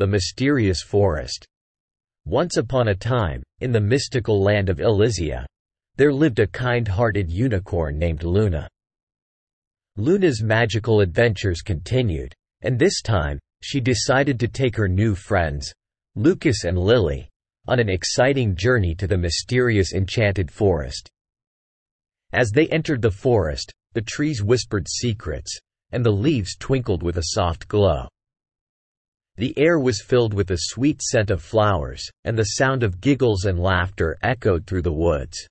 The Mysterious Forest Once upon a time, in the mystical land of Elysia, there lived a kind-hearted unicorn named Luna. Luna's magical adventures continued, and this time, she decided to take her new friends, Lucas and Lily, on an exciting journey to the mysterious enchanted forest. As they entered the forest, the trees whispered secrets, and the leaves twinkled with a soft glow. The air was filled with a sweet scent of flowers, and the sound of giggles and laughter echoed through the woods.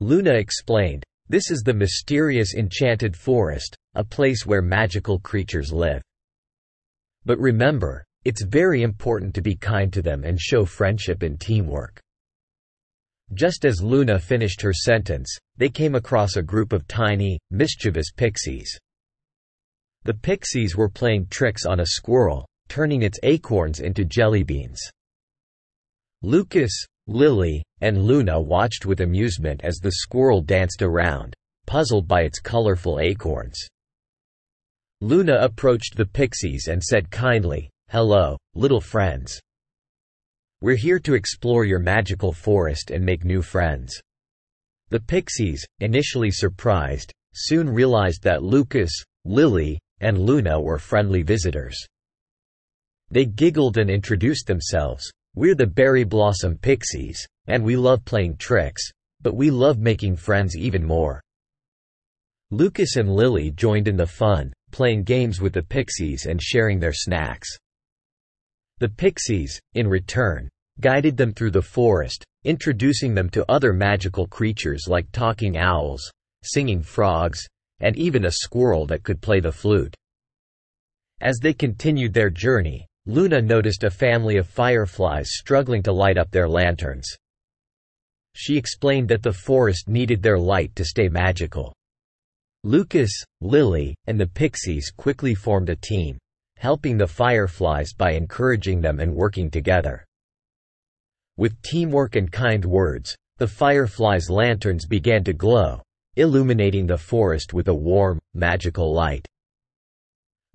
Luna explained, This is the mysterious enchanted forest, a place where magical creatures live. But remember, it's very important to be kind to them and show friendship and teamwork. Just as Luna finished her sentence, they came across a group of tiny, mischievous pixies. The pixies were playing tricks on a squirrel, turning its acorns into jelly beans. Lucas, Lily, and Luna watched with amusement as the squirrel danced around, puzzled by its colorful acorns. Luna approached the pixies and said kindly, Hello, little friends. We're here to explore your magical forest and make new friends. The pixies, initially surprised, soon realized that Lucas, Lily, and Luna were friendly visitors. They giggled and introduced themselves. We're the Berry Blossom Pixies, and we love playing tricks, but we love making friends even more. Lucas and Lily joined in the fun, playing games with the pixies and sharing their snacks. The pixies, in return, guided them through the forest, introducing them to other magical creatures like talking owls, singing frogs, and even a squirrel that could play the flute. As they continued their journey, Luna noticed a family of fireflies struggling to light up their lanterns. She explained that the forest needed their light to stay magical. Lucas, Lily, and the pixies quickly formed a team, helping the fireflies by encouraging them and working together. With teamwork and kind words, the fireflies' lanterns began to glow, illuminating the forest with a warm, magical light.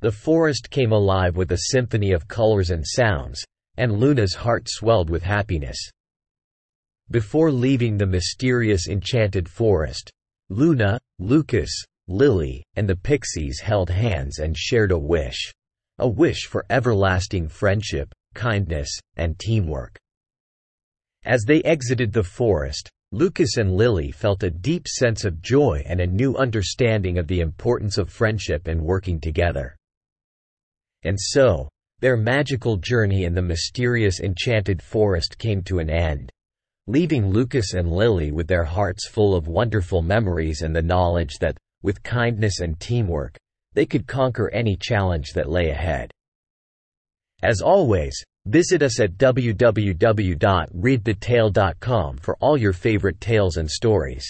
The forest came alive with a symphony of colors and sounds, and Luna's heart swelled with happiness. Before leaving the mysterious enchanted forest, Luna, Lucas, Lily, and the pixies held hands and shared a wish. A wish for everlasting friendship, kindness, and teamwork. As they exited the forest, Lucas and Lily felt a deep sense of joy and a new understanding of the importance of friendship and working together. And so, their magical journey in the mysterious enchanted forest came to an end, leaving Lucas and Lily with their hearts full of wonderful memories and the knowledge that, with kindness and teamwork, they could conquer any challenge that lay ahead. As always, Visit us at www.readthetale.com for all your favorite tales and stories.